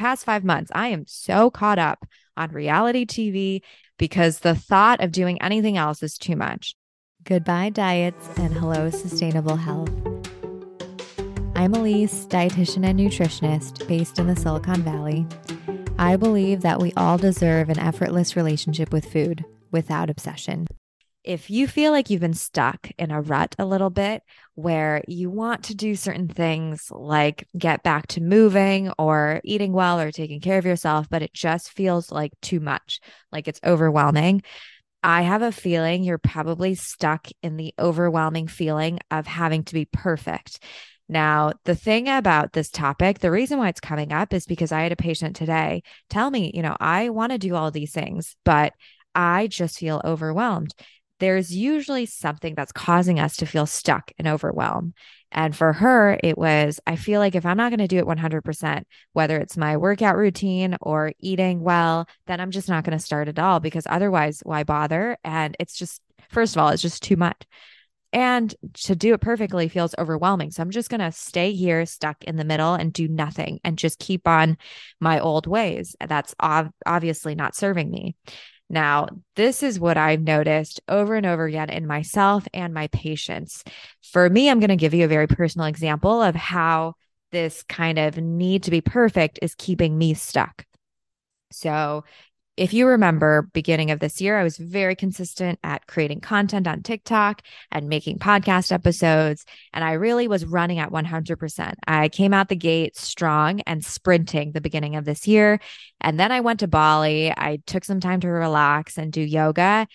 past five months, I am so caught up on reality TV because the thought of doing anything else is too much. Goodbye, diets, and hello, sustainable health. I'm Elise, dietitian and nutritionist based in the Silicon Valley. I believe that we all deserve an effortless relationship with food without obsession if you feel like you've been stuck in a rut a little bit where you want to do certain things like get back to moving or eating well or taking care of yourself, but it just feels like too much, like it's overwhelming. I have a feeling you're probably stuck in the overwhelming feeling of having to be perfect. Now, the thing about this topic, the reason why it's coming up is because I had a patient today tell me, you know, I want to do all these things, but I just feel overwhelmed there's usually something that's causing us to feel stuck and overwhelmed. And for her, it was, I feel like if I'm not going to do it 100%, whether it's my workout routine or eating well, then I'm just not going to start at all because otherwise, why bother? And it's just, first of all, it's just too much. And to do it perfectly feels overwhelming. So I'm just going to stay here stuck in the middle and do nothing and just keep on my old ways. That's obviously not serving me. Now, this is what I've noticed over and over again in myself and my patients. For me, I'm going to give you a very personal example of how this kind of need to be perfect is keeping me stuck. So, if you remember beginning of this year i was very consistent at creating content on tiktok and making podcast episodes and i really was running at 100% i came out the gate strong and sprinting the beginning of this year and then i went to bali. I took some time to relax and do yoga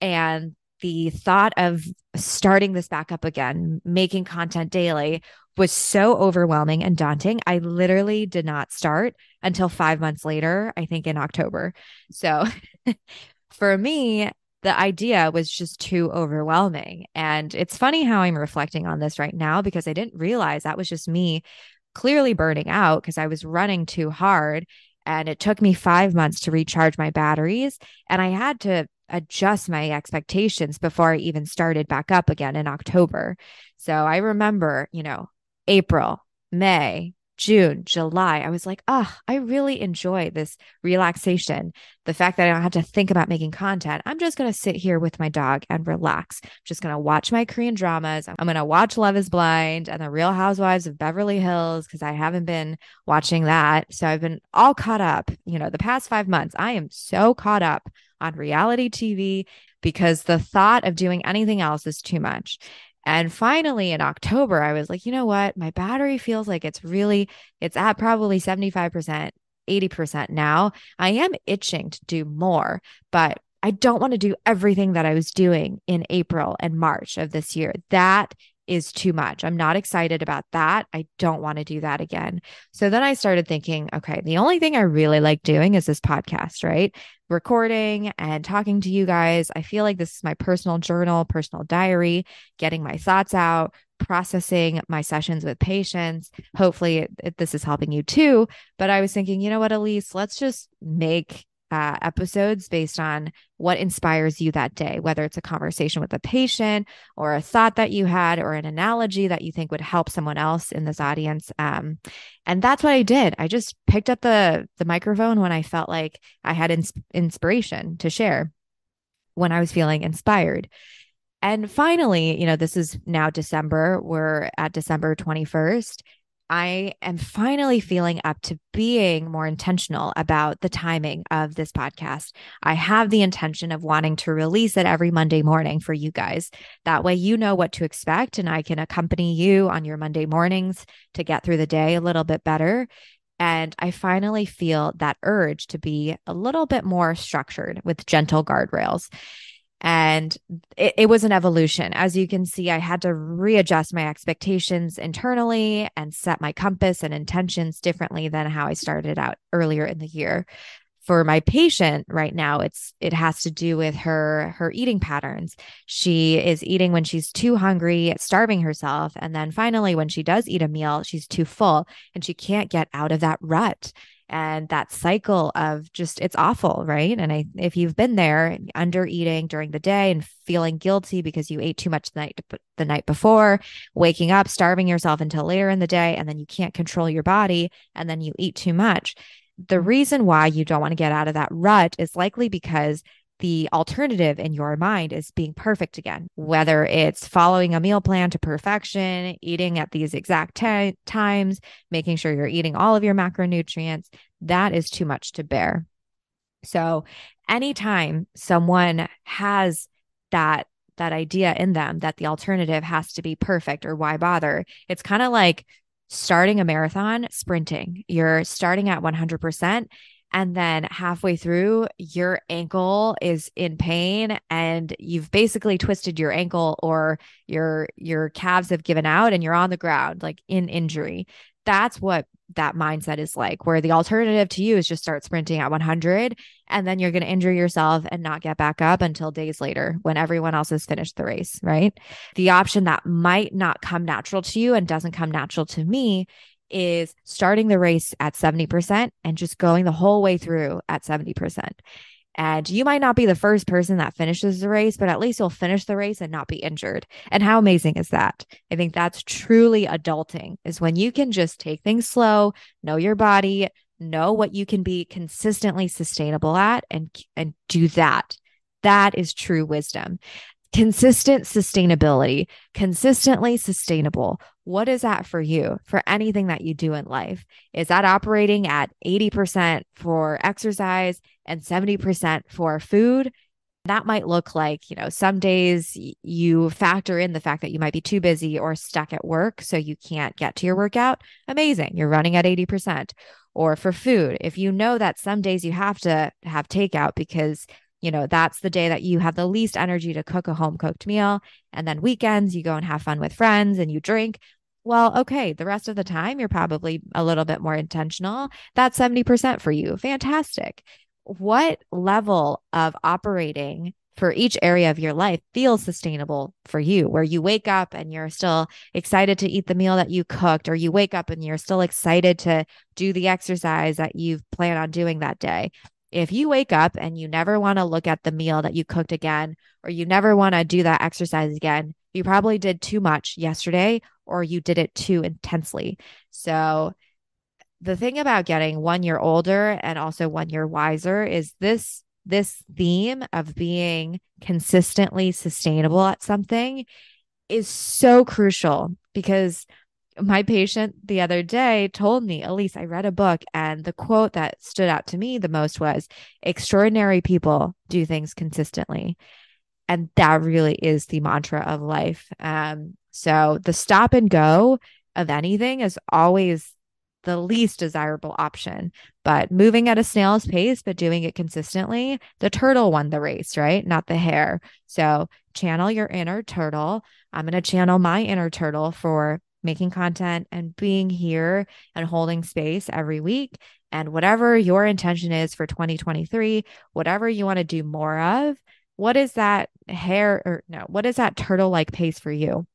and the thought of starting this back up again making content daily was so overwhelming and daunting. I literally did not start until five months later, I think in October. So for me, the idea was just too overwhelming. And it's funny how I'm reflecting on this right now because I didn't realize that was just me clearly burning out because I was running too hard. And it took me five months to recharge my batteries. And I had to adjust my expectations before I even started back up again in October. So I remember, you know, April, May, June, July, I was like, oh, I really enjoy this relaxation. The fact that I don't have to think about making content. I'm just going to sit here with my dog and relax. I'm just going to watch my Korean dramas. I'm going to watch Love is Blind and The Real Housewives of Beverly Hills because I haven't been watching that. So I've been all caught up. You know, the past five months, I am so caught up on reality TV because the thought of doing anything else is too much. And finally in October, I was like, you know what? My battery feels like it's really, it's at probably 75%, 80% now. I am itching to do more, but I don't want to do everything that I was doing in April and March of this year. That is too much. I'm not excited about that. I don't want to do that again. So then I started thinking, okay, the only thing I really like doing is this podcast, right? Recording and talking to you guys. I feel like this is my personal journal, personal diary, getting my thoughts out, processing my sessions with patients. Hopefully, it, it, this is helping you too. But I was thinking, you know what, Elise, let's just make uh, episodes based on what inspires you that day, whether it's a conversation with a patient or a thought that you had or an analogy that you think would help someone else in this audience. Um, and that's what I did. I just picked up the the microphone when I felt like I had ins- inspiration to share, when I was feeling inspired. And finally, you know, this is now December. We're at December 21st. I am finally feeling up to being more intentional about the timing of this podcast. I have the intention of wanting to release it every Monday morning for you guys. That way, you know what to expect, and I can accompany you on your Monday mornings to get through the day a little bit better. And I finally feel that urge to be a little bit more structured with gentle guardrails. And it, it, was an evolution. As you can see, I had to readjust my expectations internally and set my compass and intentions differently than how I started out earlier in the year. For my patient right now, it's it has to do with her her eating patterns. She is eating when she's too hungry, starving herself, and then finally when she does eat a meal, she's too full and she can't get out of that rut and that cycle of just it's awful right? And i if you've been there under eating during the day and feeling guilty because you ate too much the night the night before waking up starving yourself until later in the day and then you can't control your body and then you eat too much. The mm-hmm. reason why you don't want to get out of that rut is likely because the alternative in your mind is being perfect again, whether it's following a meal plan to perfection, eating at these exact t- times, making sure you're eating all of your macronutrients. That is too much to bear. So, anytime someone has that that idea in them that the alternative has to be perfect or why bother, it's kind of like starting a marathon sprinting. You're starting at 100% and then halfway through your ankle is in pain and you've basically twisted your ankle or your your calves have given out and you're on the ground like in injury. That's what that mindset is like where the alternative to you is just start sprinting at 100 and then you're going to injure yourself and not get back up until days later when everyone else has finished the race right? The option that might not come natural to you and doesn't come natural to me is starting the race at 70% and just going the whole way through at 70%. And you might not be the first person that finishes the race, but at least you'll finish the race and not be injured. And how amazing is that? I think that's truly adulting is when you can just take things slow, know your body, know what you can be consistently sustainable at and and do that. That is true wisdom consistent sustainability, consistently sustainable. What is that for you for anything that you do in life? Is that operating at 80% for exercise and 70% for food? That might look like, you know, some days you factor in the fact that you might be too busy or stuck at work, so you can't get to your workout. Amazing. You're running at 80%. Or for food, if you know that some days you have to have takeout because you know, that's the day that you have the least energy to cook a home cooked meal. And then weekends, you go and have fun with friends and you drink. Well, okay, the rest of the time, you're probably a little bit more intentional. That's 70% for you. Fantastic. What level of operating for each area of your life feels sustainable for you, where you wake up and you're still excited to eat the meal that you cooked, or you wake up and you're still excited to do the exercise that you've planned on doing that day. If you wake up and you never want to look at the meal that you cooked again, or you never want to do that exercise again, you probably did too much yesterday or you did it too intensely. So, the thing about getting one year older and also one year wiser is this this theme of being consistently sustainable at something is so crucial because my patient the other day told me, Elise, I read a book, and the quote that stood out to me the most was extraordinary people do things consistently. And that really is the mantra of life. Um, so the stop and go of anything is always the least desirable option. But moving at a snail's pace, but doing it consistently, the turtle won the race, right? Not the hare. So channel your inner turtle. I'm going to channel my inner turtle for making content and being here and holding space every week. And whatever your intention is for 2023, whatever you want to do more of, what is that hare or no, what is that turtle like pace for you?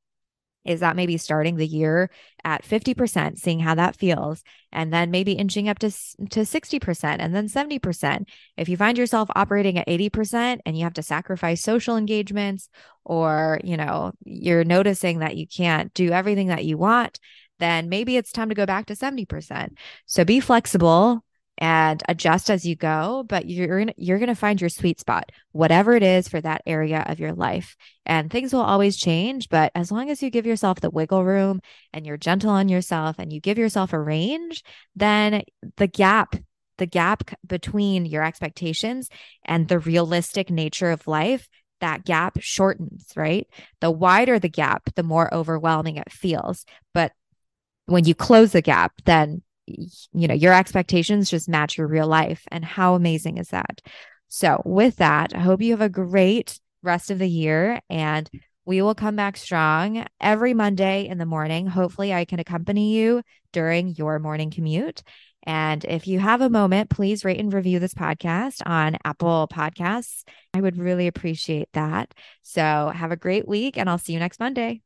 Is that maybe starting the year at 50%, seeing how that feels, and then maybe inching up to, to 60% and then 70%. If you find yourself operating at 80% and you have to sacrifice social engagements, or, you know, you're noticing that you can't do everything that you want, then maybe it's time to go back to 70%. So be flexible, and adjust as you go but you're you're going to find your sweet spot whatever it is for that area of your life. And things will always change but as long as you give yourself the wiggle room and you're gentle on yourself and you give yourself a range then the gap the gap between your expectations and the realistic nature of life that gap shortens right? The wider the gap the more overwhelming it feels. But when you close the gap then you know, your expectations just match your real life. And how amazing is that? So, with that, I hope you have a great rest of the year and we will come back strong every Monday in the morning. Hopefully, I can accompany you during your morning commute. And if you have a moment, please rate and review this podcast on Apple Podcasts. I would really appreciate that. So, have a great week, and I'll see you next Monday.